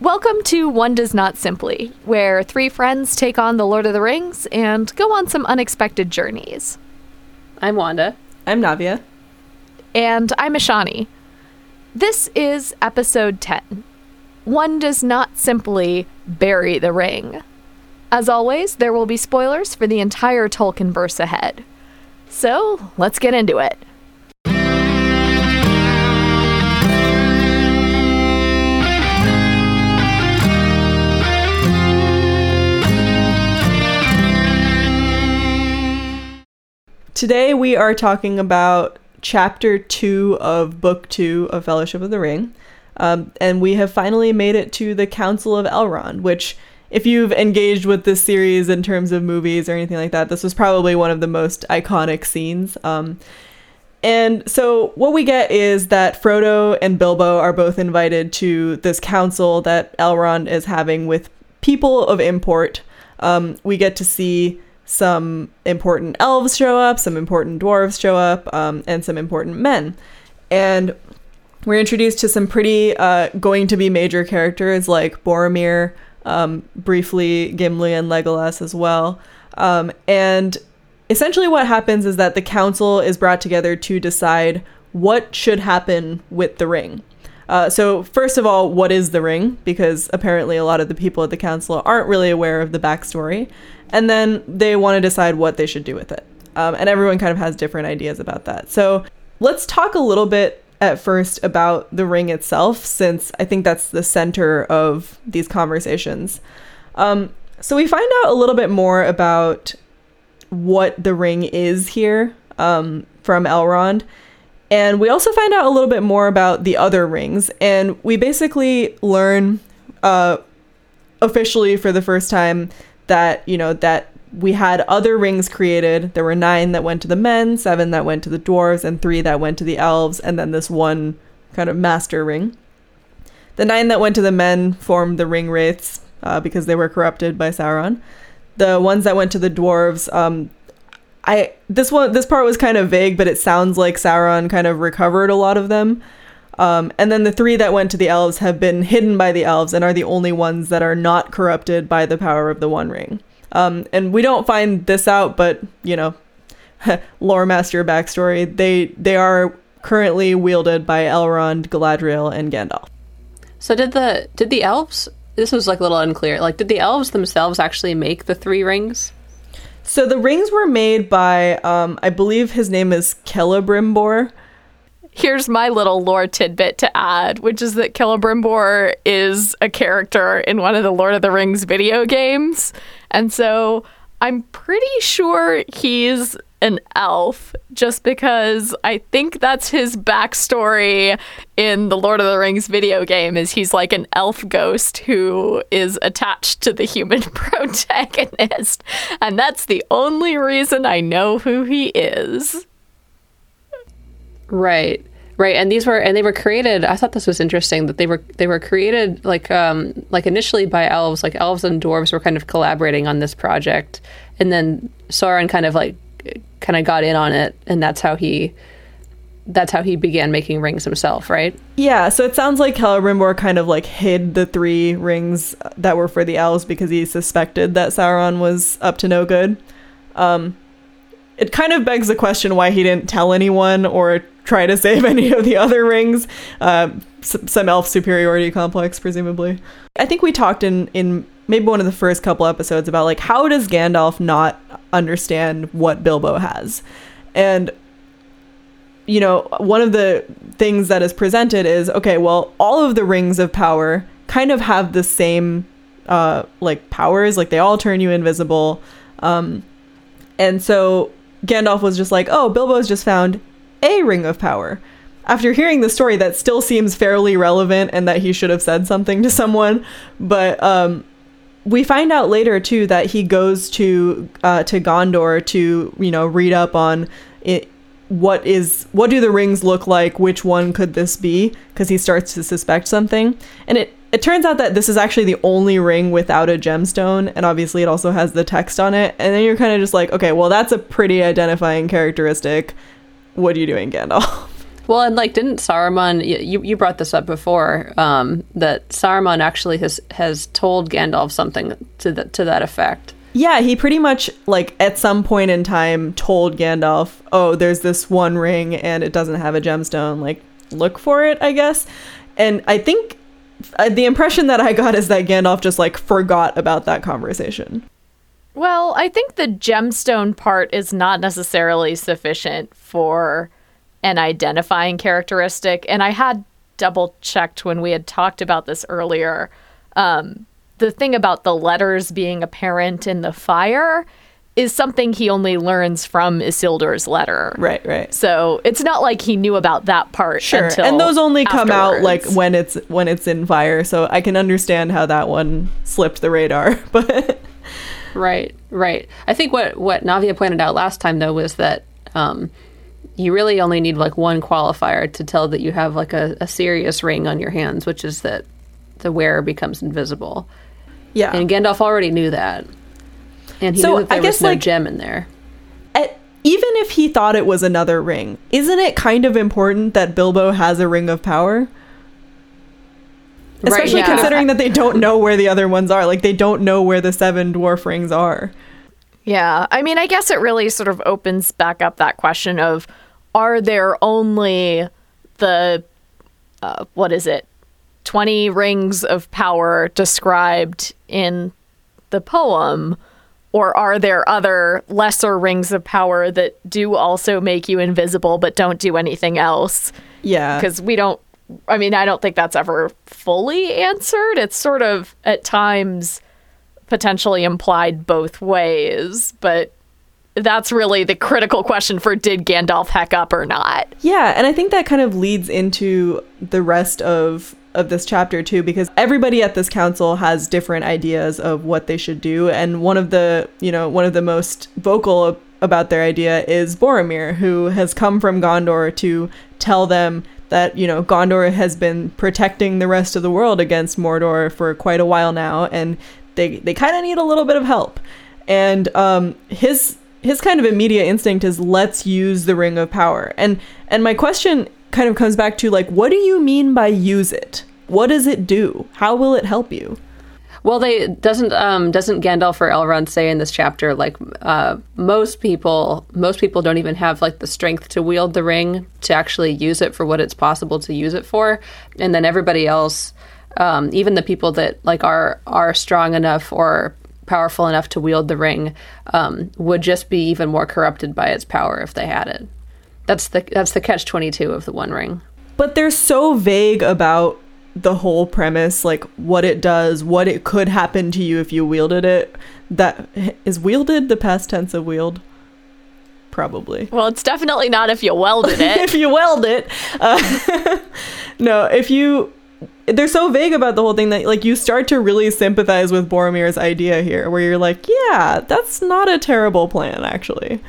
Welcome to One Does Not Simply, where three friends take on the Lord of the Rings and go on some unexpected journeys. I'm Wanda. I'm Navia. And I'm Ashani. This is episode 10. One does not simply bury the ring. As always, there will be spoilers for the entire Tolkien verse ahead. So, let's get into it. Today we are talking about chapter two of book two of Fellowship of the Ring. Um, and we have finally made it to the Council of Elrond, which, if you've engaged with this series in terms of movies or anything like that, this was probably one of the most iconic scenes. Um, and so, what we get is that Frodo and Bilbo are both invited to this council that Elrond is having with people of import. Um, we get to see some important elves show up, some important dwarves show up, um, and some important men. And we're introduced to some pretty uh, going to be major characters like Boromir, um, briefly Gimli and Legolas as well. Um, and essentially, what happens is that the council is brought together to decide what should happen with the ring. Uh, so, first of all, what is the ring? Because apparently, a lot of the people at the council aren't really aware of the backstory and then they want to decide what they should do with it. Um, and everyone kind of has different ideas about that. So let's talk a little bit at first about the ring itself, since I think that's the center of these conversations. Um, so we find out a little bit more about what the ring is here um, from Elrond. And we also find out a little bit more about the other rings. And we basically learn uh, officially for the first time that you know that we had other rings created. There were nine that went to the men, seven that went to the dwarves, and three that went to the elves, and then this one kind of master ring. The nine that went to the men formed the ring wraiths uh, because they were corrupted by Sauron. The ones that went to the dwarves, um, I this one this part was kind of vague, but it sounds like Sauron kind of recovered a lot of them. Um, and then the three that went to the elves have been hidden by the elves and are the only ones that are not corrupted by the power of the One Ring. Um, and we don't find this out, but you know, lore master backstory. They they are currently wielded by Elrond, Galadriel, and Gandalf. So did the did the elves? This was like a little unclear. Like, did the elves themselves actually make the three rings? So the rings were made by, um, I believe his name is Celebrimbor here's my little lore tidbit to add, which is that Celebrimbor is a character in one of the Lord of the Rings video games. And so I'm pretty sure he's an elf just because I think that's his backstory in the Lord of the Rings video game is he's like an elf ghost who is attached to the human protagonist. And that's the only reason I know who he is. Right. Right, and these were and they were created. I thought this was interesting that they were they were created like um like initially by elves, like elves and dwarves were kind of collaborating on this project, and then Sauron kind of like kind of got in on it, and that's how he that's how he began making rings himself, right? Yeah, so it sounds like Celebrimbor kind of like hid the three rings that were for the elves because he suspected that Sauron was up to no good. Um, it kind of begs the question why he didn't tell anyone or try to save any of the other rings. Uh, some elf superiority complex, presumably. I think we talked in in maybe one of the first couple episodes about like how does Gandalf not understand what Bilbo has, and you know one of the things that is presented is okay, well all of the rings of power kind of have the same uh, like powers, like they all turn you invisible. Um, and so Gandalf was just like, oh, Bilbo's just found a ring of power. After hearing the story, that still seems fairly relevant and that he should have said something to someone. But um, we find out later too that he goes to uh, to Gondor to you know read up on it, what is what do the rings look like? Which one could this be? Because he starts to suspect something, and it it turns out that this is actually the only ring without a gemstone, and obviously it also has the text on it. And then you're kind of just like, okay, well that's a pretty identifying characteristic what are you doing, Gandalf? Well, and like, didn't Saruman? You you brought this up before um, that Saruman actually has has told Gandalf something to the, to that effect. Yeah, he pretty much like at some point in time told Gandalf, "Oh, there's this one ring and it doesn't have a gemstone. Like, look for it, I guess." And I think uh, the impression that I got is that Gandalf just like forgot about that conversation. Well, I think the gemstone part is not necessarily sufficient for an identifying characteristic. And I had double checked when we had talked about this earlier. Um, the thing about the letters being apparent in the fire is something he only learns from Isildur's letter. Right, right. So it's not like he knew about that part. Sure, until and those only come out like when it's when it's in fire. So I can understand how that one slipped the radar, but Right, right. I think what what Navia pointed out last time though was that um, you really only need like one qualifier to tell that you have like a, a serious ring on your hands, which is that the wearer becomes invisible. yeah. And Gandalf already knew that, and he So, knew that I guess, was no like- gem in there. At- even if he thought it was another ring, isn't it kind of important that Bilbo has a ring of power? Right, Especially yeah. considering that they don't know where the other ones are. Like they don't know where the seven dwarf rings are. Yeah. I mean, I guess it really sort of opens back up that question of are there only the, uh, what is it, 20 rings of power described in the poem? Or are there other lesser rings of power that do also make you invisible but don't do anything else? Yeah. because we don't i mean i don't think that's ever fully answered it's sort of at times potentially implied both ways but that's really the critical question for did gandalf heck up or not Yeah, and I think that kind of leads into the rest of of this chapter too because everybody at this council has different ideas of what they should do and one of the, you know, one of the most vocal about their idea is Boromir who has come from Gondor to tell them that, you know, Gondor has been protecting the rest of the world against Mordor for quite a while now and they they kind of need a little bit of help. And um his his kind of immediate instinct is let's use the ring of power. And and my question kind of comes back to like what do you mean by use it? What does it do? How will it help you? Well, they doesn't um, doesn't Gandalf or Elrond say in this chapter like uh, most people most people don't even have like the strength to wield the ring to actually use it for what it's possible to use it for, and then everybody else, um, even the people that like are are strong enough or powerful enough to wield the ring, um, would just be even more corrupted by its power if they had it. That's the that's the catch twenty two of the One Ring. But they're so vague about the whole premise, like what it does, what it could happen to you if you wielded it. That is wielded the past tense of wield. Probably. well it's definitely not if you welded it if you weld it. Uh, no, if you they're so vague about the whole thing that like you start to really sympathize with Boromir's idea here where you're like, yeah, that's not a terrible plan actually.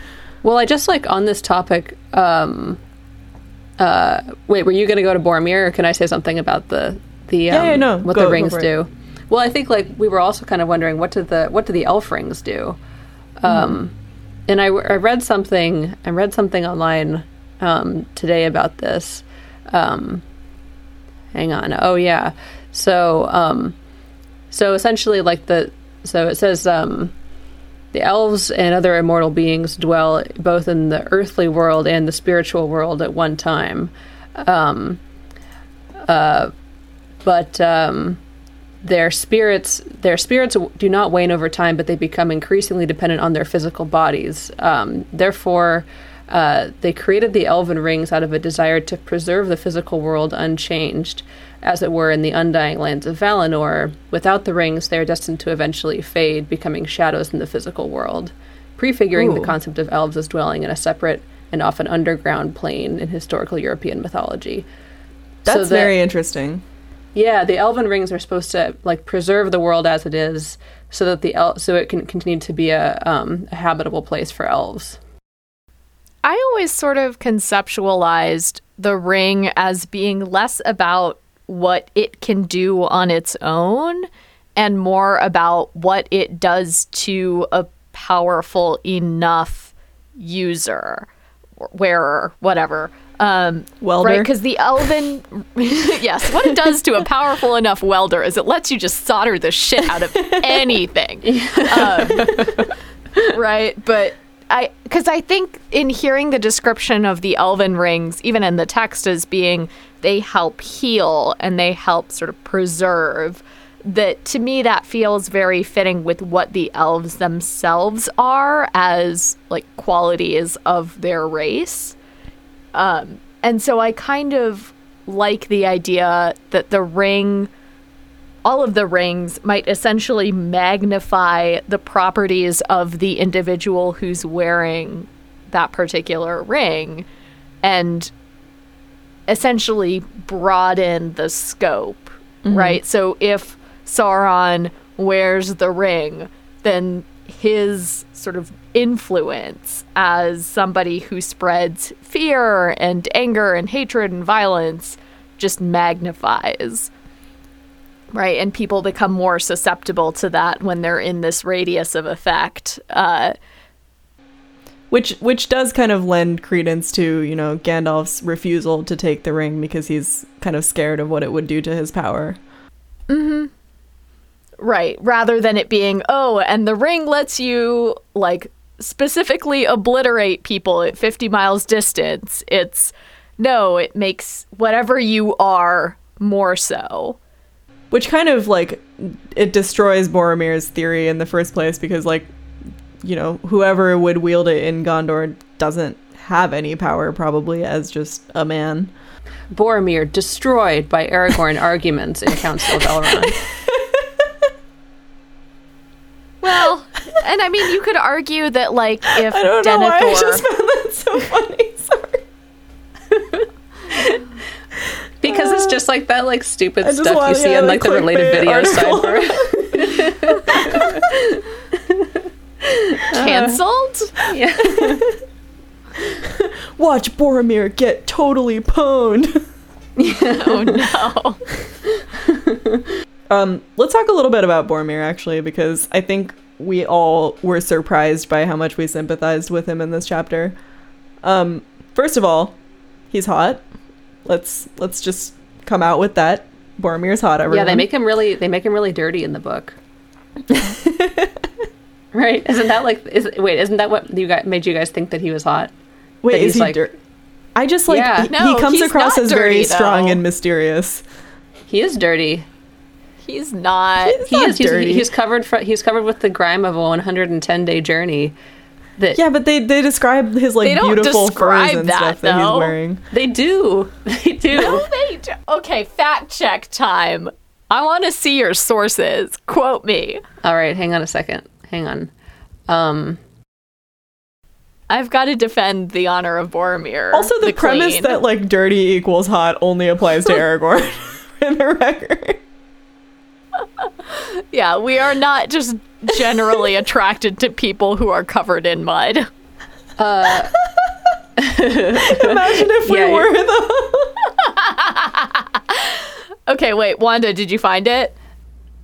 Well, I just like on this topic. Um, uh, wait, were you going to go to Boromir, or can I say something about the the um, Yeah, yeah, no, what go- the rings do? Well, I think like we were also kind of wondering what do the what do the elf rings do? Um, and I, I read something I read something online um, today about this. Um, hang on. Oh yeah. So um, so essentially like the so it says um, the elves and other immortal beings dwell both in the earthly world and the spiritual world at one time. Um, uh, but um, their spirits their spirits do not wane over time, but they become increasingly dependent on their physical bodies. Um, therefore, uh, they created the elven rings out of a desire to preserve the physical world unchanged, as it were in the undying lands of Valinor. Without the rings, they are destined to eventually fade, becoming shadows in the physical world, prefiguring the concept of elves as dwelling in a separate and often underground plane in historical European mythology. That's So that- very interesting. yeah, the elven rings are supposed to like preserve the world as it is, so that the el- so it can continue to be a, um, a habitable place for elves. I always sort of conceptualized the ring as being less about what it can do on its own and more about what it does to a powerful enough user, wearer, whatever. Welder. Right, because the elven, yes, what it does to a powerful enough welder is it lets you just solder the shit out of anything. Um, right, but I, because I think in hearing the description of the elven rings, even in the text as being they help heal and they help sort of preserve, that to me that feels very fitting with what the elves themselves are as like qualities of their race. Um, and so I kind of like the idea that the ring, all of the rings, might essentially magnify the properties of the individual who's wearing that particular ring and essentially broaden the scope, mm-hmm. right? So if Sauron wears the ring, then his sort of influence as somebody who spreads fear and anger and hatred and violence just magnifies. Right, and people become more susceptible to that when they're in this radius of effect. Uh, which which does kind of lend credence to you know Gandalf's refusal to take the ring because he's kind of scared of what it would do to his power. Hmm. Right, rather than it being, oh, and the ring lets you like specifically obliterate people at 50 miles distance. It's no, it makes whatever you are more so. Which kind of like it destroys Boromir's theory in the first place because like you know whoever would wield it in Gondor doesn't have any power probably as just a man. Boromir destroyed by Aragorn arguments in Council of Elrond. Well, and I mean, you could argue that like if I don't know why I Denethor, just found that so funny. Sorry. Because it's just like that like stupid I just stuff you see yeah, on like the related clickbait video article. side for canceled. yeah. Watch Boromir get totally pwned. oh no. Um, let's talk a little bit about Boromir actually, because I think we all were surprised by how much we sympathized with him in this chapter. Um, first of all, he's hot. Let's let's just come out with that. Boromir's hot. Everyone. Yeah, they make him really they make him really dirty in the book. right? Isn't that like is wait, isn't that what you guys made you guys think that he was hot? Wait, that is he's he like- dir- I just like Yeah. he, No, he comes across not as very dirty, strong and mysterious. He is dirty. He's not. He's He not is he's, dirty. he's covered fr- he's covered with the grime of a 110 day journey. That Yeah, but they they describe his like They don't beautiful furs and that, stuff that he's wearing. they do. They do. No, they do. Okay, fact check time. I want to see your sources. Quote me. All right, hang on a second. Hang on. Um I've got to defend the honor of Boromir. Also, the, premise queen. that like dirty equals hot only applies to Aragorn. in the record. yeah, we are not just generally attracted to people who are covered in mud. uh Imagine if we Yeah, were though. Okay, wait, Wanda, did you find it?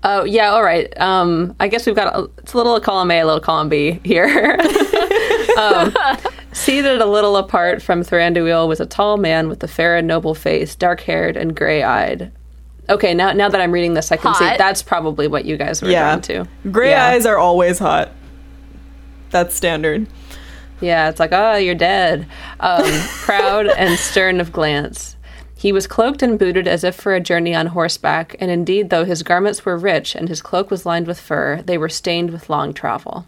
Oh yeah, all right. Um, I guess we've got a, it's a little column A, a little column B here. um, seated a little apart from Thranduil was a tall man with a fair and noble face, dark-haired and gray-eyed. Okay, now now that I'm reading this, I can see that's probably what you guys were Yeah. drawn to. Gray Yeah. eyes are always hot. That's standard. Yeah, it's like, oh, you're dead. Um, proud and stern of glance. He was cloaked and booted as if for a journey on horseback, and indeed, though his garments were rich and his cloak was lined with fur, they were stained with long travel.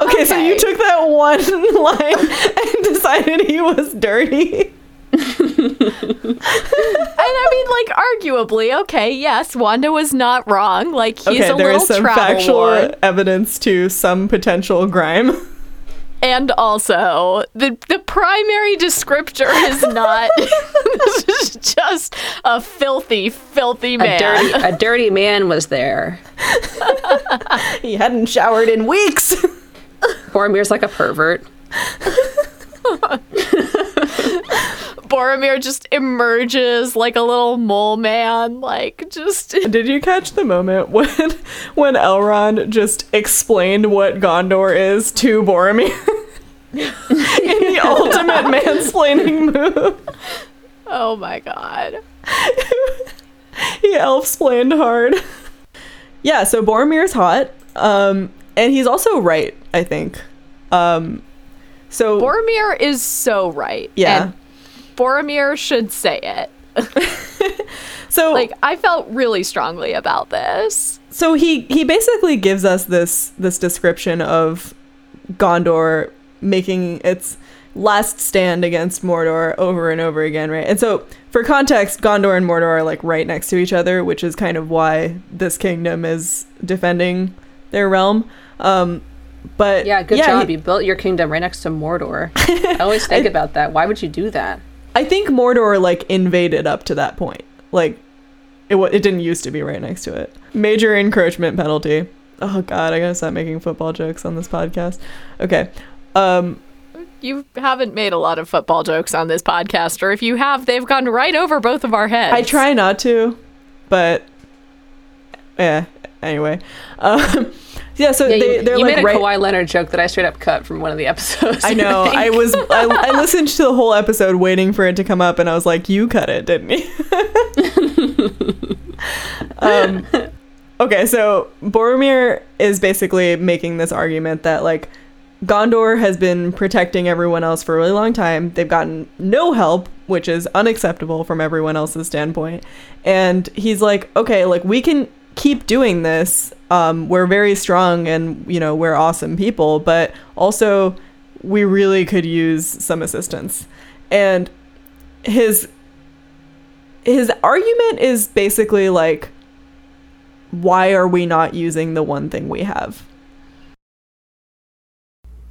Okay, so you took that one line and decided he was dirty. And I mean, like, arguably, okay, yes, Wanda was not wrong. Like, he's okay, a there little is some travel factual worn. evidence to some potential grime. And also, the the primary descriptor is not this is just a filthy, filthy A man. dirty, a dirty man was there. he hadn't showered in weeks. Boromir's like a pervert. Boromir just emerges like a little mole man, like just Did you catch the moment when when Elrond just explained what Gondor is to Boromir? in the ultimate mansplaining move. Oh my god. he elf splained hard. Yeah, so Boromir's hot. Um, and he's also right, I think. Um, so Boromir is so right. Yeah. And Boromir should say it. so Like I felt really strongly about this. so he he basically gives us this this description of Gondor making its last stand against Mordor over and over again, right? And so for context, Gondor and Mordor are like right next to each other, which is kind of why this kingdom is defending their realm. Um but Yeah, good job. he- you built your kingdom right next to Mordor. I always think about that. Why would you do that? I think Mordor like invaded up to that point. Like it it didn't used to be right next to it. Major encroachment penalty. Oh god, I gotta stop making football jokes on this podcast. Okay. Um You haven't made a lot of football jokes on this podcast, or if you have, they've gone right over both of our heads. I try not to, but yeah. Anyway, um, yeah. So Yeah, they you, they're you like made a right. Kawhi Leonard joke that I straight up cut from one of the episodes. I know. think. I was. I, I listened to the whole episode waiting for it to come up, and I was like, "You cut it, didn't you?" um, okay, so Boromir is basically making this argument that like Gondor has been protecting everyone else for a really long time. They've gotten no help, which is unacceptable from everyone else's standpoint. And he's like, okay, like we can keep doing this. Um, we're very strong and, you know, we're awesome people, but also we really could use some assistance. And his his argument is basically like why are we not using the one thing we have?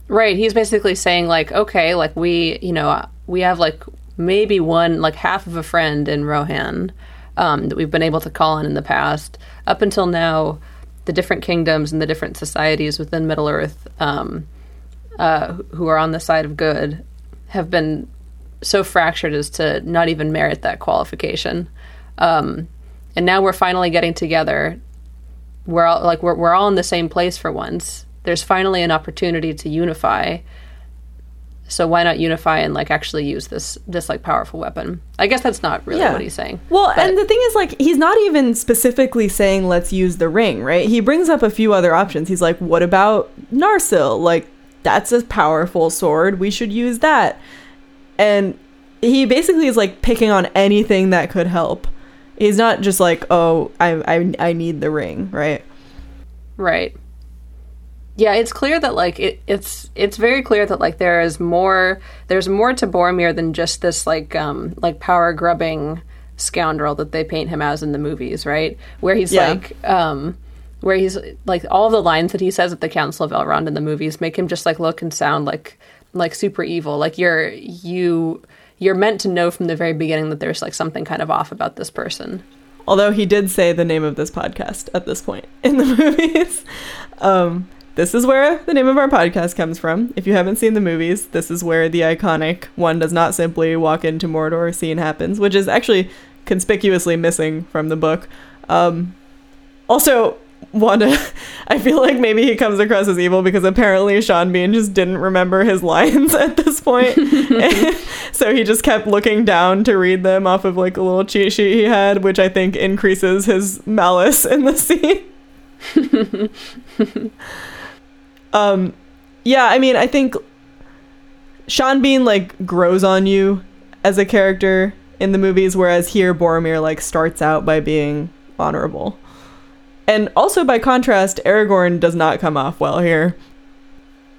Right. He's basically saying like, okay, like we, you know, we have like maybe one, like half of a friend in Rohan um, that we've been able to call on in the past. Up until now, the different kingdoms and the different societies within Middle Earth um, uh, who are on the side of good have been so fractured as to not even merit that qualification. Um, and now we're finally getting together. We're all like we're we're all in the same place for once. There's finally an opportunity to unify. So why not unify and like actually use this this like powerful weapon? I guess that's not really Yeah. what he's saying. Well, But- and the thing is, like, he's not even specifically saying let's use the ring, right? He brings up a few other options. He's like, what about Narsil? Like, that's a powerful sword. We should use that. And he basically is like picking on anything that could help. He's not just like, oh, I, I, I need the ring, right? Right. Yeah, it's clear that like it, it's it's very clear that like there is more there's more to Boromir than just this like um like power grubbing scoundrel that they paint him as in the movies, right? Where he's Yeah. like um where he's like all the lines that he says at the Council of Elrond in the movies make him just like look and sound like like super evil. Like you're you you're meant to know from the very beginning that there's like something kind of off about this person. Although he did say the name of this podcast at this point in the movies. Um, this is where the name of our podcast comes from. If you haven't seen the movies, this is where the iconic one does not simply walk into Mordor scene happens, which is actually conspicuously missing from the book. Um, also, Wanda, I feel like maybe he comes across as evil because apparently Sean Bean just didn't remember his lines at this point. so he just kept looking down to read them off of like a little cheat sheet he had, which I think increases his malice in the scene. Um, yeah, I mean, I think Sean Bean like grows on you as a character in the movies, whereas here Boromir like starts out by being honorable. And also by contrast, Aragorn does not come off well here.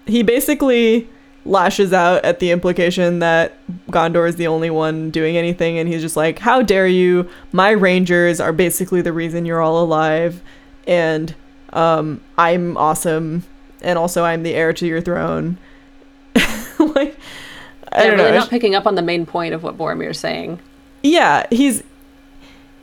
He basically lashes out at the implication that Gondor is the only one doing anything, and he's just like, How dare you? My rangers are basically the reason you're all alive, and um, I'm awesome, and also I'm the heir to your throne. like, I Yeah, don't really know. not picking up on the main point of what Boromir's saying. yeah, he's.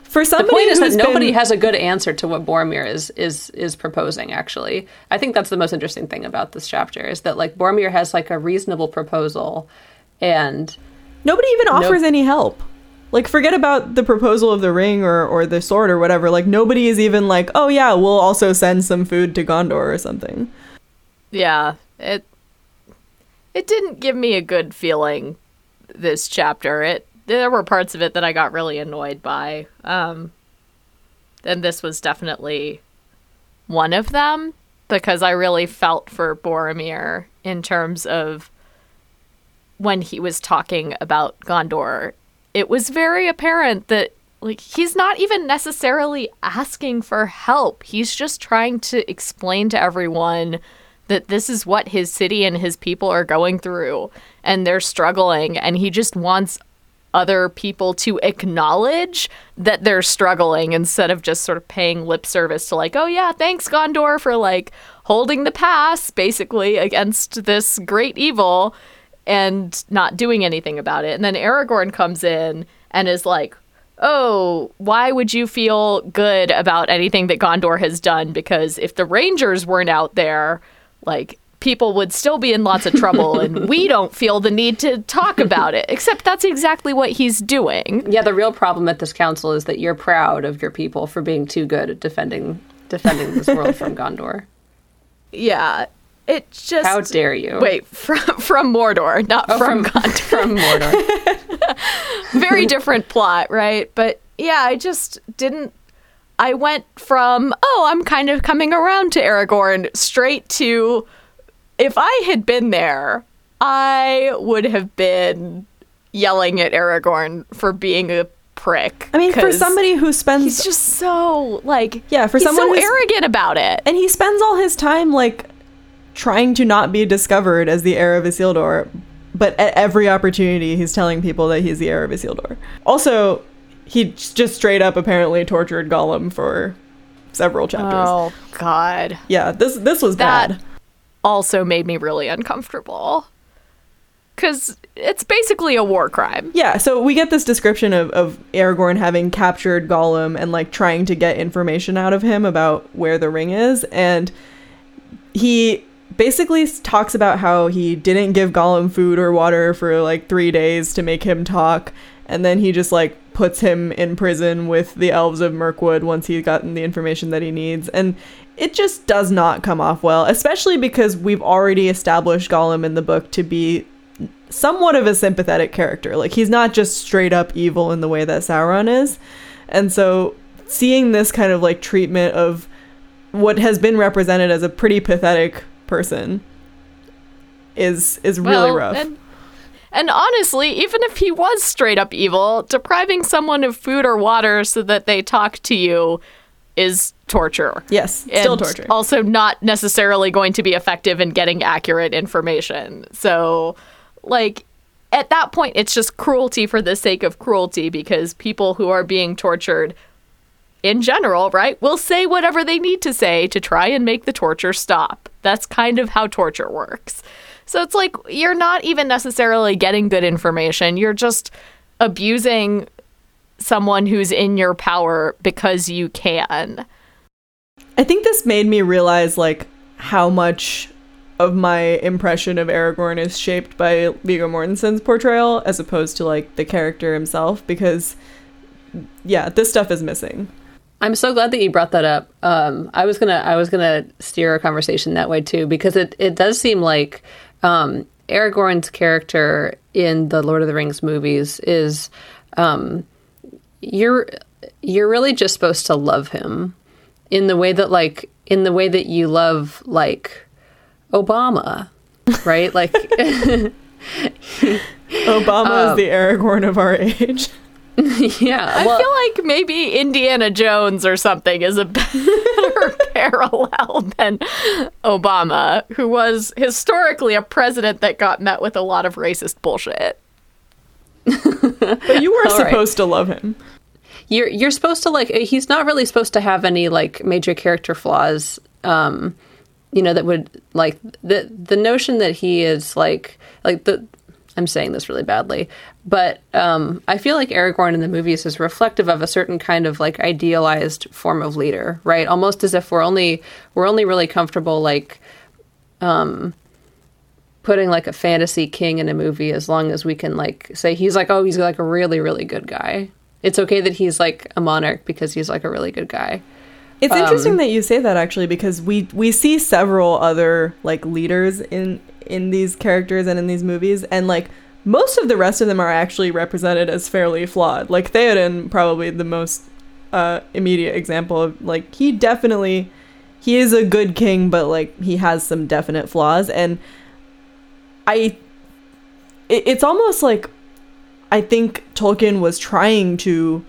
For The point is that who's nobody been- has a good answer to what Boromir is is is proposing. Actually, I think that's the most interesting thing about this chapter is that like Boromir has like a reasonable proposal, and Nobody even offers any help. Like forget about the proposal of the ring or or the sword or whatever. Like nobody is even like, "Oh yeah, we'll also send some food to Gondor or something." Yeah, it it didn't give me a good feeling this chapter. It there were parts of it that I got really annoyed by. Um and this was definitely one of them because I really felt for Boromir in terms of when he was talking about Gondor. It was very apparent that like he's not even necessarily asking for help. He's just trying to explain to everyone that this is what his city and his people are going through and they're struggling and he just wants other people to acknowledge that they're struggling instead of just sort of paying lip service to like, oh yeah, thanks Gondor for like holding the pass basically against this great evil and not doing anything about it. And then Aragorn comes in and is like, oh, why would you feel good about anything that Gondor has done? Because if the Rangers weren't out there, like people would still be in lots of trouble and we don't feel the need to talk about it except that's exactly what he's doing Yeah, the real problem at this council is that you're proud of your people for being too good at defending defending this world from Gondor. yeah it just How dare you? wait from from mordor not Oh, from, from Gondor. from Mordor. very different plot right but yeah i just didn't i went from oh i'm kind of coming around to aragorn straight to if i had been there i would have been yelling at aragorn for being a prick I mean, for somebody who spends he's just so like Yeah, for someone so who's- arrogant about it and he spends all his time like trying to not be discovered as the heir of Isildur, but at every opportunity he's telling people that he's the heir of Isildur. Also, he just straight up apparently tortured Gollum for several chapters. oh god Yeah, this this was that bad. also made me really uncomfortable because it's basically a war crime Yeah, so we get this description of, of Aragorn having captured Gollum and like trying to get information out of him about where the ring is, and he basically talks about how he didn't give Gollum food or water for like three days to make him talk, and then he just like puts him in prison with the elves of Mirkwood once he's gotten the information that he needs, and it just does not come off well, especially because we've already established Gollum in the book to be somewhat of a sympathetic character. Like he's not just straight up evil in the way that Sauron is. And so seeing this kind of like treatment of what has been represented as a pretty pathetic person is is really Well, rough. And, and honestly, even if he was straight up evil, depriving someone of food or water so that they talk to you is torture. yes, still and torture. Also, not necessarily going to be effective in getting accurate information. So, like, at that point, it's just cruelty for the sake of cruelty because people who are being tortured in general, right, will say whatever they need to say to try and make the torture stop. That's kind of how torture works. So it's like you're not even necessarily getting good information. You're just abusing someone who's in your power because you can. I think this made me realize like how much of my impression of Aragorn is shaped by Viggo Mortensen's portrayal as opposed to like the character himself because yeah, this stuff is missing. I'm so glad that you brought that up. Um, I was gonna I was gonna steer a conversation that way too because it it does seem like um, Aragorn's character in the Lord of the Rings movies is um, you're you're really just supposed to love him in the way that like in the way that you love like Obama, right? Like Obama is the Aragorn of our age. yeah, I feel like maybe Indiana Jones or something is a better parallel than Obama, who was historically a president that got met with a lot of racist bullshit. But you were All right. supposed to love him. you're you're supposed to like he's not really supposed to have any like major character flaws um you know that would like the the notion that he is like like the I'm saying this really badly but um I feel like Aragorn in the movies is reflective of a certain kind of like idealized form of leader right? Almost as if we're only we're only really comfortable like um putting like a fantasy king in a movie as long as we can like say he's like oh he's like a really really good guy. It's okay that he's like a monarch because he's like a really good guy It's interesting Um, that you say that actually because we we see several other like leaders in in these characters and in these movies and like most of the rest of them are actually represented as fairly flawed. Like Theoden probably the most uh immediate example of like he definitely he is a good king but like he has some definite flaws and I it, it's almost like I think Tolkien was trying to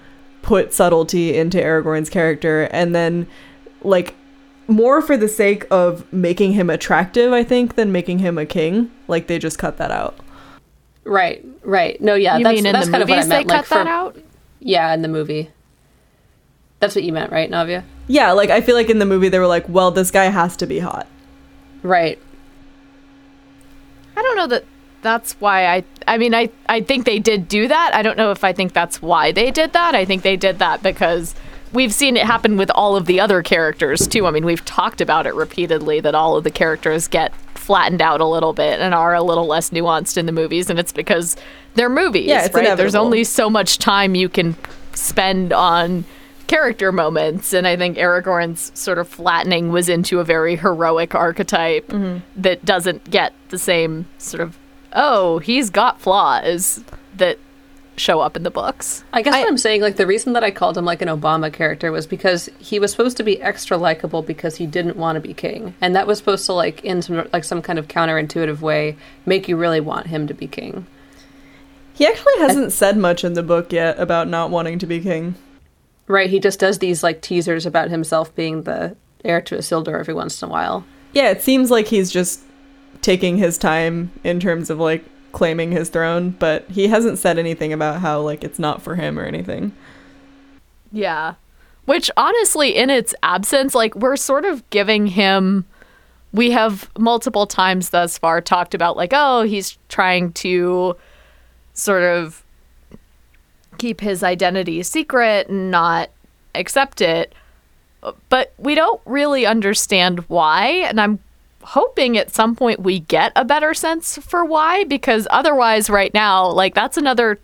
put subtlety into Aragorn's character and then like more for the sake of making him attractive, I think, than making him a king. Like they just cut that out. Right, right. No, yeah, you that's mean in that's the kind of what I movies they meant. cut like that out? Yeah, in the movie. That's what you meant, right, Navia? Yeah, like I feel like in the movie they were like, well, this guy has to be hot. Right. I don't know that that's why I I mean I I think they did do that. I don't know if I think that's why they did that. I think they did that because we've seen it happen with all of the other characters too. I mean, we've talked about it repeatedly that all of the characters get flattened out a little bit and are a little less nuanced in the movies and it's because they're movies, Yeah, it's right? There's only so much time you can spend on character moments and I think Aragorn's sort of flattening was into a very heroic archetype Mm-hmm. that doesn't get the same sort of oh, he's got flaws that show up in the books. I guess what I'm saying, like the reason that I called him like an Obama character was because he was supposed to be extra likable because he didn't want to be king, and that was supposed to like in some like some kind of counterintuitive way make you really want him to be king. He actually hasn't said much in the book yet about not wanting to be king. Right? He just does these like teasers about himself being the heir to Isildur every once in a while. Yeah, it seems like he's just taking his time in terms of like claiming his throne, but he hasn't said anything about how like it's not for him or anything. Yeah. Which honestly, in its absence, like we're sort of giving him. We have multiple times thus far talked about, like, oh, he's trying to sort of keep his identity secret and not accept it. But we don't really understand why. And I'm hoping at some point we get a better sense for why, because otherwise, right now, like, that's another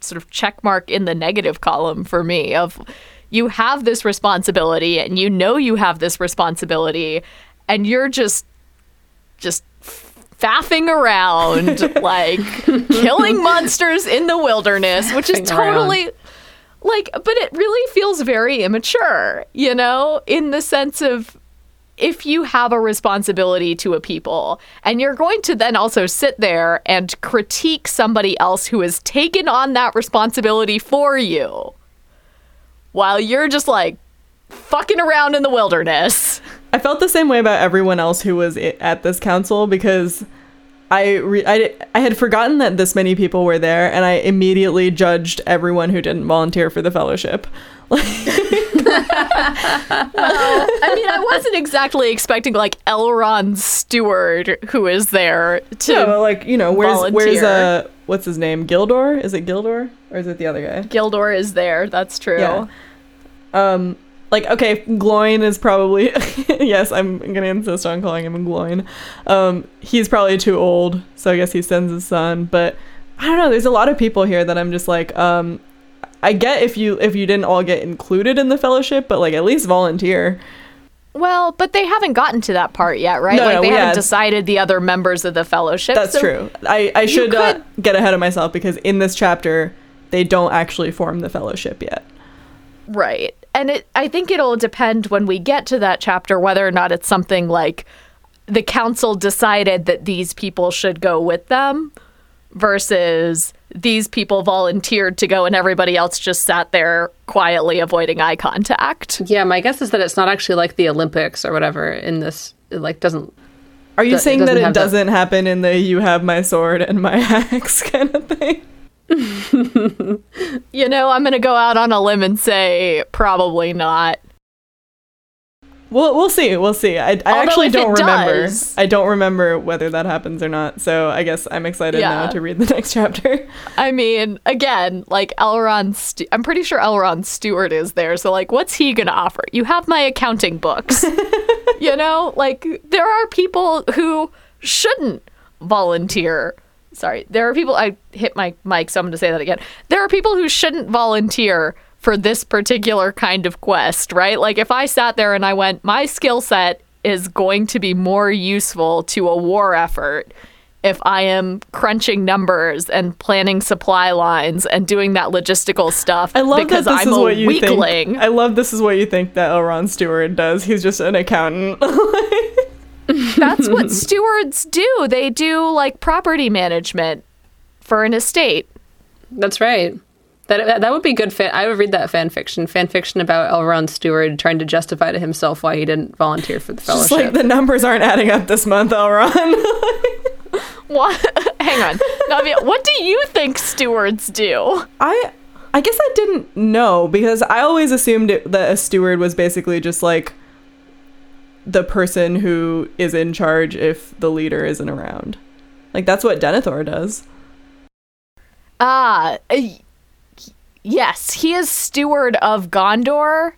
sort of check mark in the negative column for me of you have this responsibility and you know you have this responsibility and you're just just faffing around like killing monsters in the wilderness which is around. totally like but it really feels very immature you know in the sense of if you have a responsibility to a people and you're going to then also sit there and critique somebody else who has taken on that responsibility for you while you're just like fucking around in the wilderness. I felt the same way about everyone else who was at this council because I, re- I I had forgotten that this many people were there, and I immediately judged everyone who didn't volunteer for the fellowship. I mean, I wasn't exactly expecting like Elrond steward who is there to like you know, where's where's volunteer. uh what's his name? Gildor? Is it Gildor or is it the other guy? Gildor is there. That's true. Yeah. Um, like okay, Gloin is probably yes. I'm gonna insist on calling him Gloin. Um, he's probably too old, so I guess he sends his son. But I don't know. There's a lot of people here that I'm just like, um, I get if you if you didn't all get included in the fellowship, but like at least volunteer. Well, but they haven't gotten to that part yet, right? No, like no, they haven't had- decided the other members of the fellowship. That's so- true. I I should uh, get ahead of myself because in this chapter they don't actually form the fellowship yet. Right. And it I think it'll depend when we get to that chapter whether or not it's something like the council decided that these people should go with them versus these people volunteered to go and everybody else just sat there quietly avoiding eye contact. Yeah, my guess is that it's not actually like the Olympics or whatever in this. It like doesn't. Are you Do- it saying that it doesn't happen in the "you have my sword and my axe" kind of thing? You know, I'm going to go out on a limb and say probably not. We'll we'll see. We'll see. I, I actually don't remember. does- I don't remember whether that happens or not. So I guess I'm excited now to read the next chapter. I mean, again, like Elrond, Stu- I'm pretty sure Elrond steward is there. So, like, what's he gonna offer? You have my accounting books. you know, like there are people who shouldn't volunteer. Sorry, there are people. I hit my mic, so I'm gonna say that again. There are people who shouldn't volunteer for this particular kind of quest, right? Like if I sat there and I went, my skill set is going to be more useful to a war effort if I am crunching numbers and planning supply lines and doing that logistical stuff I love because that this I'm is a what you weakling. think. I love this is what you think that Elrond steward does. He's just an accountant. That's what stewards do. They do like property management for an estate. That's right. That that would be good fan. I would read that fan fiction. Fan fiction about Elrond steward trying to justify to himself why he didn't volunteer for the just fellowship. like the numbers aren't adding up this month, Elrond. What? Hang on, Navia. What do you think stewards do? I I guess I didn't know because I always assumed it, that a steward was basically just like the person who is in charge if the leader isn't around. Like that's what Denethor does. Ah, uh, yes, he is steward of Gondor,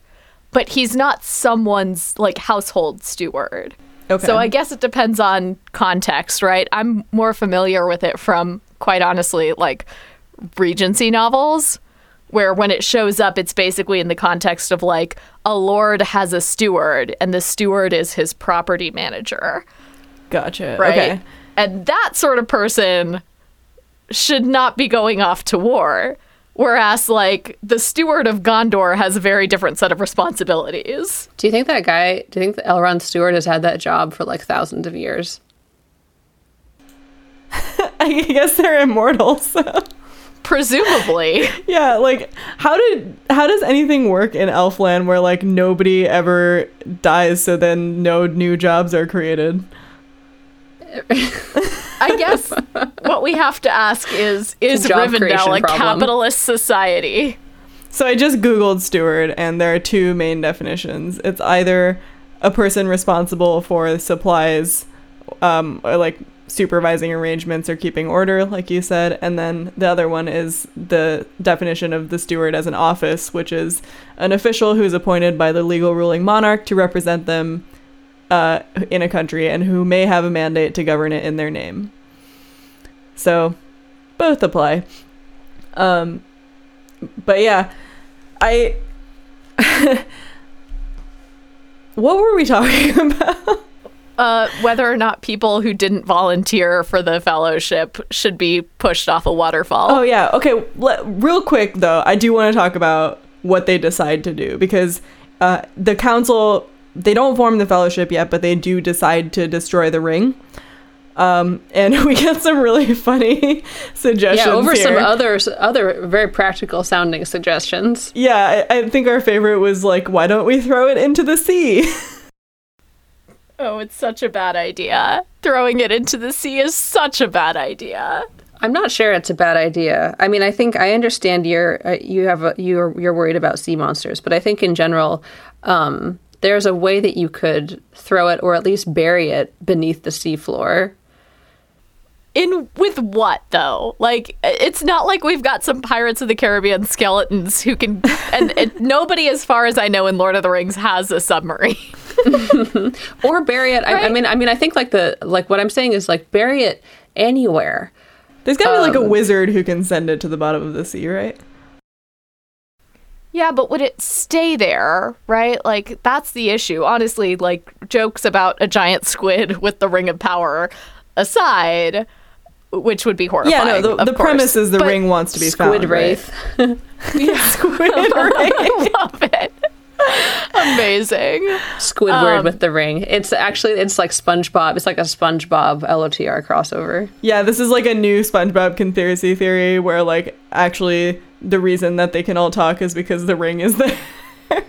but he's not someone's like household steward. Okay. So I guess it depends on context, right? I'm more familiar with it from, quite honestly, like Regency novels, where when it shows up, it's basically in the context of like a lord has a steward, and the steward is his property manager, gotcha. right? Okay. And that sort of person should not be going off to war. Whereas, like, the steward of Gondor has a very different set of responsibilities. do you think that guy? Do you think that Elrond steward has had that job for like thousands of years? I guess they're immortal, so Presumably. yeah, like how did how does anything work in Elfland where like nobody ever dies so then no new jobs are created? I guess what we have to ask is is Rivendell a capitalist society? So I just googled steward and there are two main definitions. It's either a person responsible for supplies um or like supervising arrangements or keeping order like you said and then the other one is the definition of the steward as an office which is an official who is appointed by the legal ruling monarch to represent them uh, in a country and who may have a mandate to govern it in their name so both apply um but yeah i what were we talking about Uh, whether or not people who didn't volunteer for the fellowship should be pushed off a waterfall. Oh yeah. Okay. Real quick though, I do want to talk about what they decide to do because uh, the council they don't form the fellowship yet, but they do decide to destroy the ring. Um, and we get some really funny suggestions. Yeah, over some other other very practical sounding suggestions. Yeah, I, I think our favorite was like, why don't we throw it into the sea? Oh, it's such a bad idea. Throwing it into the sea is such a bad idea. I'm not sure it's a bad idea. I mean, I think I understand you're uh, you have a, you're you're worried about sea monsters, but I think in general, um, there's a way that you could throw it or at least bury it beneath the seafloor. In with what though? Like it's not like we've got some Pirates of the Caribbean skeletons who can and it, nobody as far as I know in Lord of the Rings has a submarine. or bury it. I, I mean, I mean, I think like the like what I'm saying is like bury it anywhere. There's gotta be like a Um, wizard who can send it to the bottom of the sea, right? Yeah, but would it stay there, right? Like that's the issue. Honestly, like jokes about a giant squid with the ring of power aside, which would be horrifying. Yeah, no. The, of the premise is the But- ring wants to be Squid found. wraith. Right? Squid wraith. I love it. Amazing. Squidward Um, with the ring. It's actually it's like SpongeBob. It's like a SpongeBob LOTR crossover. Yeah, this is like a new SpongeBob conspiracy theory where like actually the reason that they can all talk is because the ring is there.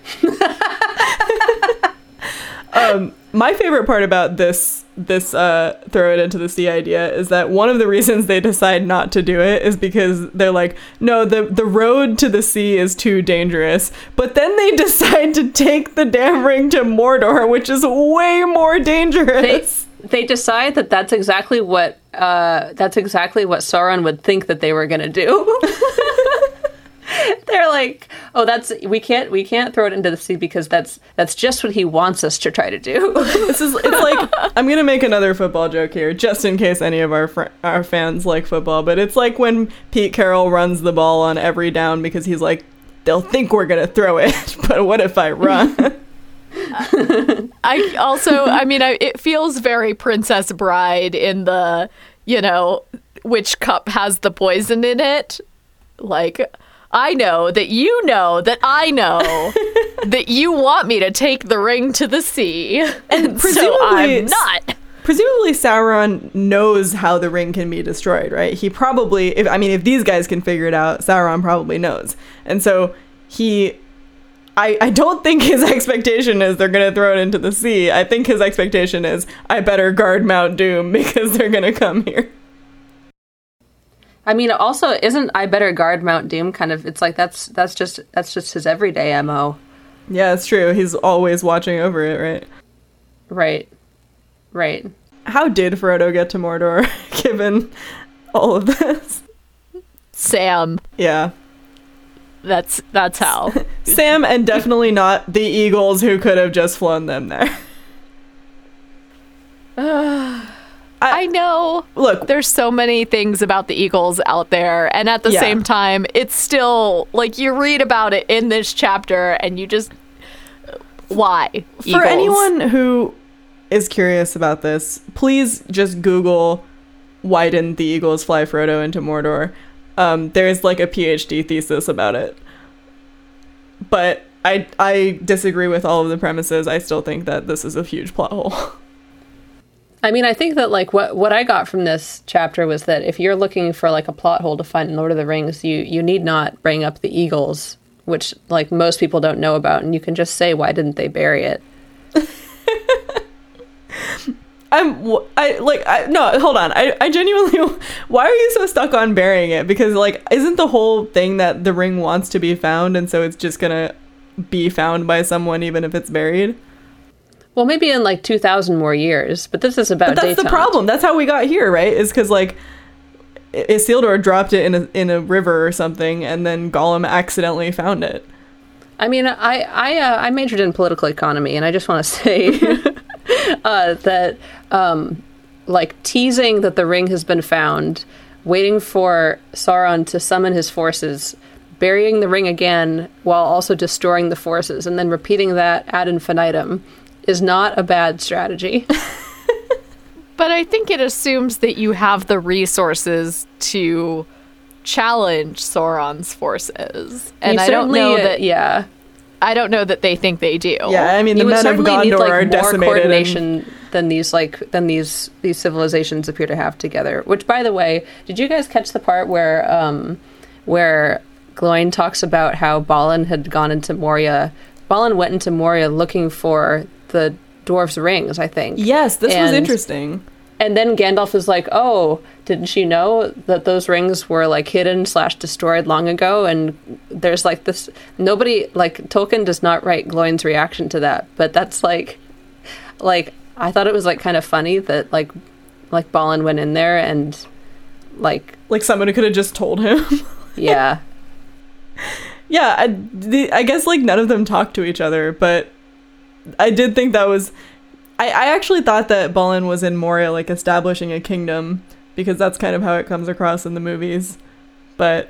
um, my favorite part about this this uh, throw it into the sea idea is that one of the reasons they decide not to do it is because they're like, no, the the road to the sea is too dangerous. But then they decide to take the damn ring to Mordor, which is way more They dangerous. they decide that that's exactly what uh, that's exactly what Sauron would think that they were gonna do. They're like, oh, that's we can't we can't throw it into the sea because that's that's just what he wants us to try to do. This is it's like I'm gonna make another football joke here, just in case any of our fr- our fans like football. But it's like when Pete Carroll runs the ball on every down because he's like, they'll think we're gonna throw it, but what if I run? I also, I mean, I, it feels very Princess Bride in the, you know, which cup has the poison in it. Like, I know that you know that I know that you want me to take the ring to the sea, and so presumably I'm not. Presumably Sauron knows how the ring can be destroyed, right? He probably if I mean if these guys can figure it out, Sauron probably knows. And so he I, I don't think his expectation is they're gonna throw it into the sea. I think his expectation is I better guard Mount Doom because they're gonna come here. I mean, also, isn't I better guard Mount Doom kind of? It's like that's that's just that's just his everyday mo. Yeah, it's true. He's always watching over it, right? Right, right. How did Frodo get to Mordor given all of this? Sam. Yeah. That's that's how. Sam and definitely not the Eagles who could have just flown them there. I know. Look, There's so many things about the Eagles out there, and at the Yeah. same time, it's still like you read about it in this chapter, and you just why for Eagles? anyone who is curious about this, please just Google why didn't the Eagles fly Frodo into Mordor? Um, there's like a PhD thesis about it. But I I disagree with all of the premises. I still think that this is a huge plot hole. I mean, I think that like what what I got from this chapter was that if you're looking for like a plot hole to find in Lord of the Rings, you you need not bring up the Eagles, which like most people don't know about, and you can just say why didn't they bury it? I'm I like I no hold on. I I genuinely why are you so stuck on burying it? Because like isn't the whole thing that the ring wants to be found and so it's just gonna be found by someone even if it's buried Well, maybe in like two thousand more years, but this is about. but that's the problem. That's how we got here right? Is because like Isildur dropped it in a in a river or something and then Gollum accidentally found it. I mean, I I uh, I majored in political economy, and I just want to say uh, that um, like teasing that the ring has been found, waiting for Sauron to summon his forces, burying the ring again while also destroying the forces, and then repeating that ad infinitum is not a bad strategy. But I think it assumes that you have the resources to challenge Sauron's forces, and You I don't know uh, that. yeah. I don't know that they think they do. yeah I mean the you men of certainly Gondor need like are more decimated and- coordination than these like than these these civilizations appear to have together. Which, by the way, did you guys catch the part where um where Gloin talks about how Balin had gone into Moria? Balin went into Moria looking for the dwarf's rings, I think. yes this was interesting And then Gandalf is like, "Oh, didn't she know that those rings were like hidden slash destroyed long ago?" And there's like this nobody like Tolkien does not write Gloin's reaction to that, but that's like, like I thought it was like kind of funny that like like Balin went in there and like like someone who could have just told him yeah yeah I, the, I guess like none of them talk to each other but i did think that was I, I actually thought that Balin was in moria like establishing a kingdom because that's kind of how it comes across in the movies. But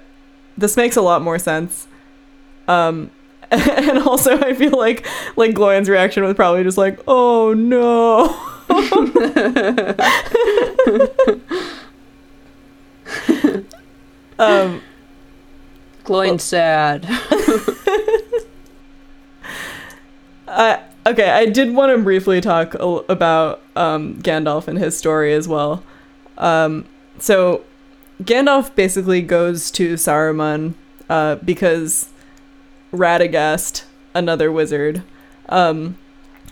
this makes a lot more sense. Um and also i feel like like Gloin's reaction was probably just like oh no. Um Gloin sad. Uh, okay, I did want to briefly talk about um, Gandalf and his story as well. Um, so, Gandalf basically goes to Saruman uh, because Radagast, another wizard, um,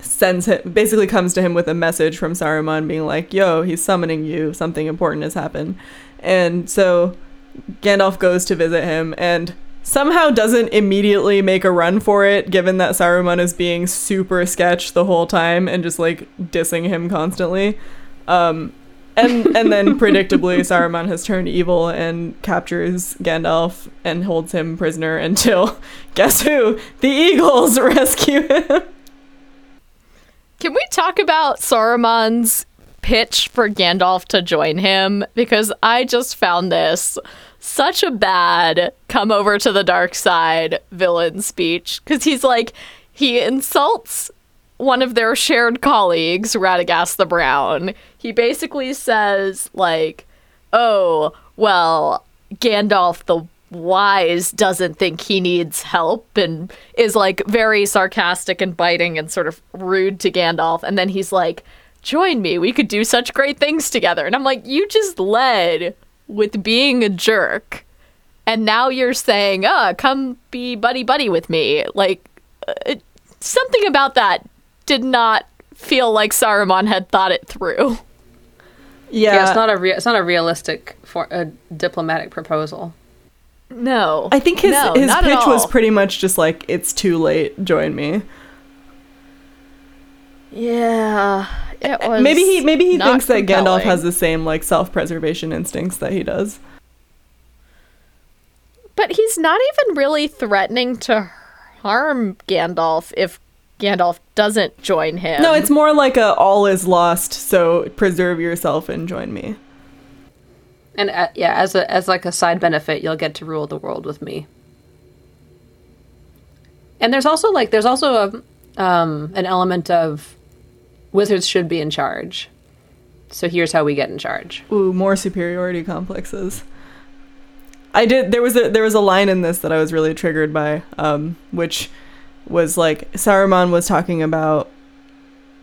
sends him basically comes to him with a message from Saruman being like, "Yo, he's summoning you. Something important has happened." And so Gandalf goes to visit him and somehow doesn't immediately make a run for it, given that Saruman is being super sketch the whole time and just like dissing him constantly. Um, and and then predictably, Saruman has turned evil and captures Gandalf and holds him prisoner until guess who? The Eagles rescue him. Can we talk about Saruman's pitch for Gandalf to join him because I just found this such a bad come over to the dark side villain speech. Because he's like he insults one of their shared colleagues, Radagast the Brown. He basically says like, "Oh, well, Gandalf the wise doesn't think he needs help and is like very sarcastic and biting and sort of rude to Gandalf. And then he's like join me we could do such great things together. And I'm like you just led with being a jerk. And now you're saying uh come be buddy buddy with me. Like uh, something about that did not feel like Saruman had thought it through. Yeah, Yeah, it's not a rea- it's not a realistic for a diplomatic proposal. no. I think his No, his pitch was pretty much just like it's too late, join me. yeah. it was maybe he maybe he thinks that Gandalf has the same like self-preservation instincts that he does. But he's not even really threatening to harm Gandalf if Gandalf doesn't join him. No, it's more like a all is lost, so preserve yourself and join me. And uh, yeah, as a as like a side benefit, you'll get to rule the world with me. And there's also like there's also a um, an element of wizards should be in charge. So here's how we get in charge. Ooh, more superiority complexes. I did. There was a there was a line in this that I was really triggered by, um, which was like Saruman was talking about.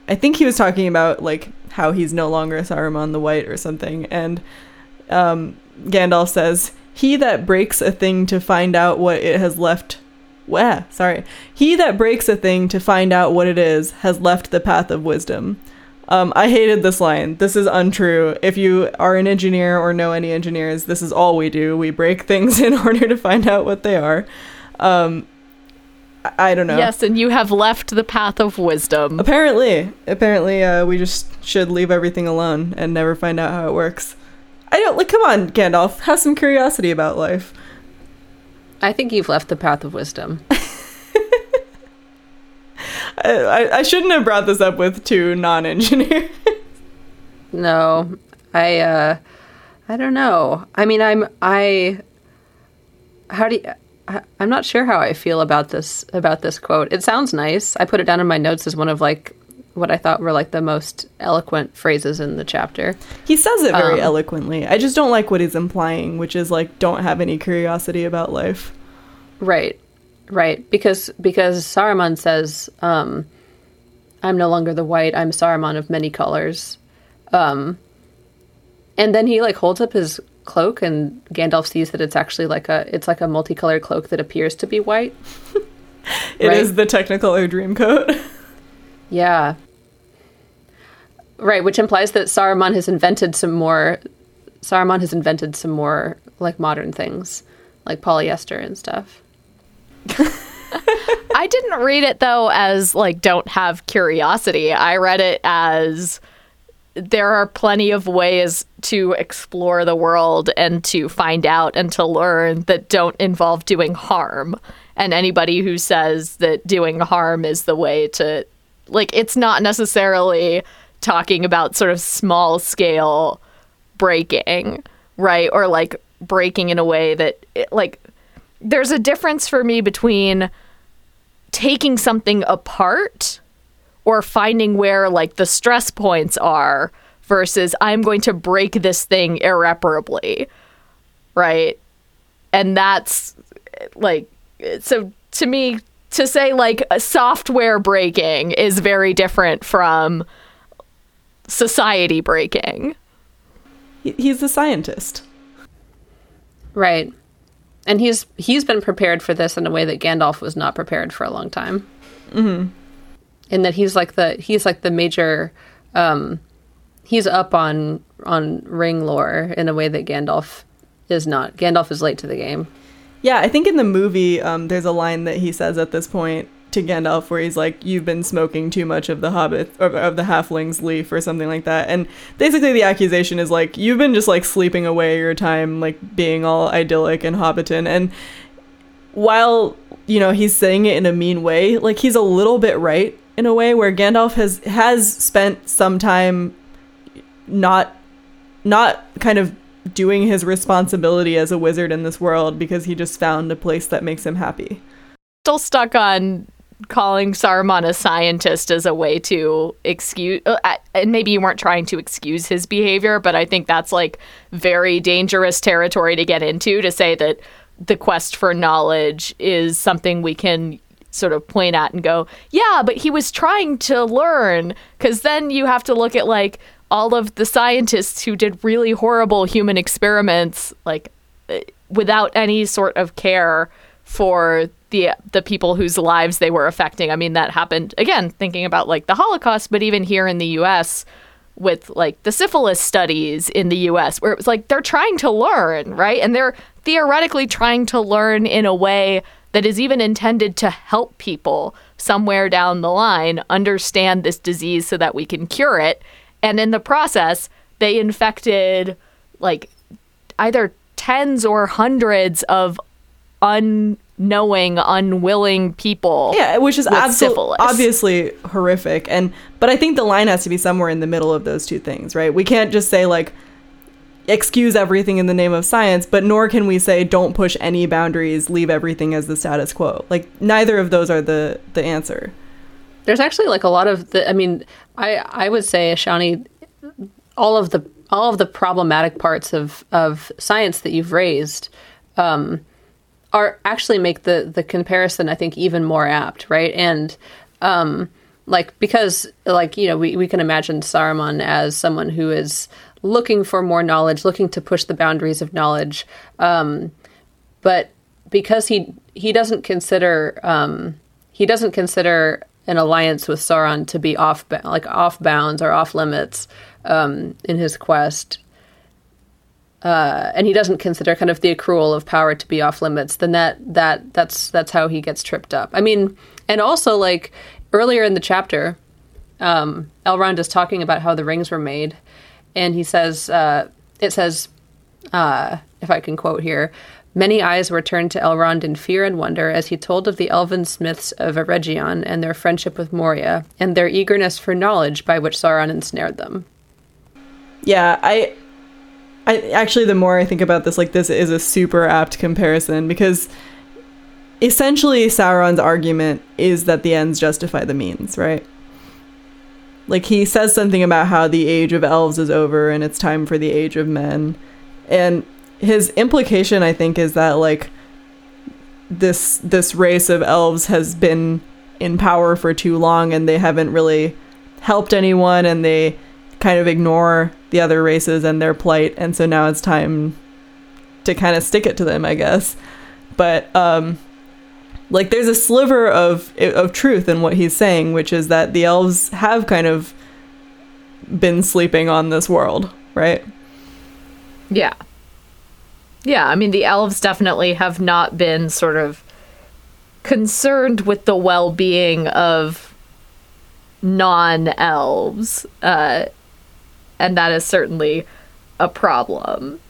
I think he was talking about like how he's no longer Saruman the White or something, and um, Gandalf says, "He that breaks a thing to find out what it has left." Wah, sorry. He that breaks a thing to find out what it is has left the path of wisdom. Um, I hated this line. This is untrue. If you are an engineer or know any engineers, this is all we do. We break things in order to find out what they are. Um, I, I don't know. Yes, and you have left the path of wisdom. Apparently, apparently, uh, we just should leave everything alone and never find out how it works. I don't like. Come on, Gandalf. Have some curiosity about life. I think you've left the path of wisdom. I, I, shouldn't have brought this up with two non-engineers. No, I uh I don't know. I mean, I'm I how do you, I, I'm not sure how I feel about this about this quote. It sounds nice. I put it down in my notes as one of like what I thought were like the most eloquent phrases in the chapter. He says it very Um, eloquently. I just don't like what he's implying, which is like, don't have any curiosity about life. Right. Right. Because because Saruman says, um, I'm no longer the white, I'm Saruman of many colors. Um and then he like holds up his cloak and Gandalf sees that it's actually like a it's like a multicolored cloak that appears to be white. It is Right. the Technicolor Dreamcoat. Yeah. Right, which implies that Saruman has invented some more Saruman has invented some more like modern things, like polyester and stuff. I didn't read it though as like don't have curiosity. I read it as there are plenty of ways to explore the world and to find out and to learn that don't involve doing harm. And anybody who says that doing harm is the way to like it's not necessarily talking about sort of small scale breaking, right? Or like breaking in a way that it, like there's a difference for me between taking something apart or finding where like the stress points are versus I'm going to break this thing irreparably. Right? And that's like so to me to say like software breaking is very different from society breaking. He's a scientist. Right. And he's he's been prepared for this in a way that Gandalf was not prepared for a long time. Mm-hmm. In that he's like the he's like the major um he's up on on ring lore in a way that Gandalf is not. Gandalf is late to the game. Yeah, I think in the movie, um, there's a line that he says at this point to Gandalf where he's like, "You've been smoking too much of the Hobbit of, of the Halfling's leaf or something like that." And basically, the accusation is like, "You've been just like sleeping away your time, like being all idyllic and Hobbiton." And while you know he's saying it in a mean way, like he's a little bit right in a way where Gandalf has has spent some time not not kind of doing his responsibility as a wizard in this world because he just found a place that makes him happy. Still stuck on calling Saruman a scientist as a way to excuse, uh, and maybe you weren't trying to excuse his behavior, but I think that's like very dangerous territory to get into to say that the quest for knowledge is something we can sort of point at and go, yeah, but he was trying to learn. Because then you have to look at like all of the scientists who did really horrible human experiments, like uh, without any sort of care for the the people whose lives they were affecting. I mean, that happened again, thinking about like the Holocaust, but even here in the U.S. with like the syphilis studies in the U.S., where it was like they're trying to learn, right, and they're theoretically trying to learn in a way that is even intended to help people somewhere down the line understand this disease so that we can cure it. And in the process, they infected like either tens or hundreds of unknowing, unwilling people. Yeah, which is absolutely obviously horrific. And but I think the line has to be somewhere in the middle of those two things, right? We can't just say like excuse everything in the name of science, but nor can we say don't push any boundaries, leave everything as the status quo. Like neither of those are the the answer. There's actually like a lot of the I mean, I I would say Ashani all of the all of the problematic parts of of science that you've raised um, are actually make the the comparison I think even more apt, right? And um, like because like you know we, we can imagine Saruman as someone who is looking for more knowledge, looking to push the boundaries of knowledge. Um, but because he he doesn't consider um, he doesn't consider an alliance with Sauron to be off like off bounds or off limits um, in his quest. Uh, and he doesn't consider kind of the accrual of power to be off limits, then that that that's that's how he gets tripped up. I mean, and also like earlier in the chapter, um, Elrond is talking about how the rings were made, and he says, uh, it says, uh, if I can quote here, many eyes were turned to Elrond in fear and wonder as he told of the elven smiths of Eregion and their friendship with Moria, and their eagerness for knowledge by which Sauron ensnared them. Yeah, I, I actually, the more I think about this, like this is a super apt comparison because essentially Sauron's argument is that the ends justify the means, right? Like he says something about how the age of elves is over and it's time for the age of men. And his implication I think is that like this this race of elves has been in power for too long and they haven't really helped anyone and they kind of ignore the other races and their plight and so now it's time to kind of stick it to them, I guess. But um like there's a sliver of of truth in what he's saying, which is that the elves have kind of been sleeping on this world, right? Yeah. Yeah, I mean the elves definitely have not been sort of concerned with the well-being of non-elves. Uh, and that is certainly a problem.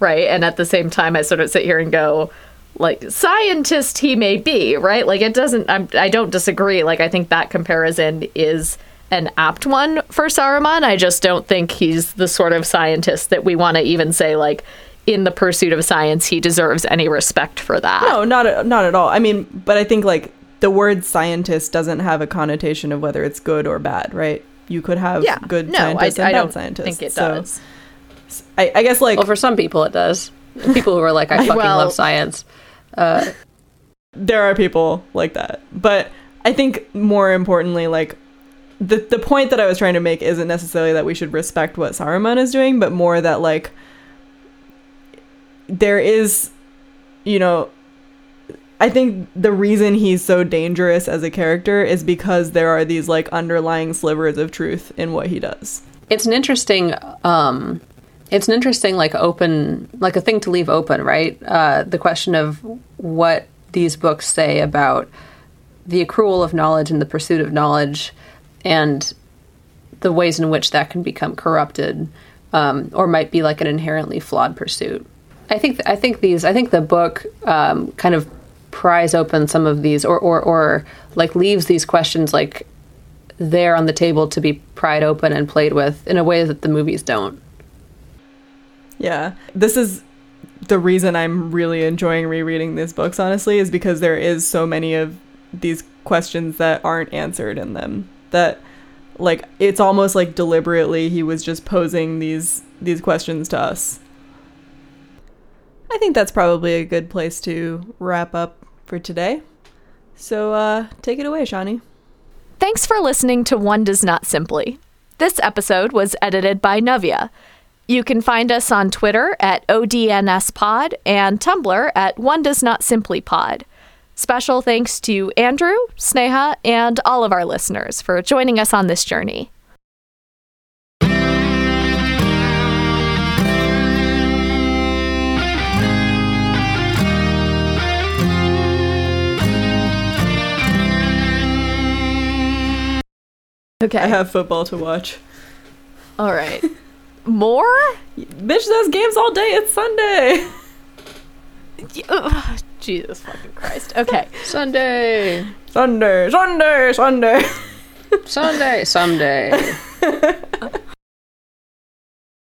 Right? And at the same time I sort of sit here and go, like scientist he may be, right? Like it doesn't I'm, I don't disagree. Like I think that comparison is an apt one for Saruman. I just don't think he's the sort of scientist that we want to even say like in the pursuit of science he deserves any respect for that. No, not not at all. I mean, but I think like the word scientist doesn't have a connotation of whether it's good or bad, right? You could have yeah, good no, scientists I, and I bad don't scientists. think it so, does. I, I guess like well, for some people it does. People who are like, I fucking well, love science. Uh, there are people like that, but I think more importantly, like the the point that I was trying to make isn't necessarily that we should respect what Saruman is doing, but more that like there is, you know, I think the reason he's so dangerous as a character is because there are these like underlying slivers of truth in what he does. It's an interesting um it's an interesting like open like a thing to leave open right uh, the question of what these books say about the accrual of knowledge and the pursuit of knowledge and the ways in which that can become corrupted um, or might be like an inherently flawed pursuit i think i think these i think the book um, kind of pries open some of these or, or or like leaves these questions like there on the table to be pried open and played with in a way that the movies don't. Yeah. This is the reason I'm really enjoying rereading these books, honestly, is because there is so many of these questions that aren't answered in them. That like it's almost like deliberately he was just posing these these questions to us. I think that's probably a good place to wrap up for today. So uh take it away, Shawnee. Thanks for listening to One Does Not Simply. This episode was edited by Navia. You can find us on Twitter at ODNSPod and Tumblr at One Does Not Simply Pod. Special thanks to Andrew, Sneha, and all of our listeners for joining us on this journey. Okay. I have football to watch. All right. More? Bitch says games all day, it's Sunday. Ugh, Jesus fucking Christ. Okay. Sunday, Sunday, Sunday, Sunday. Sunday, someday.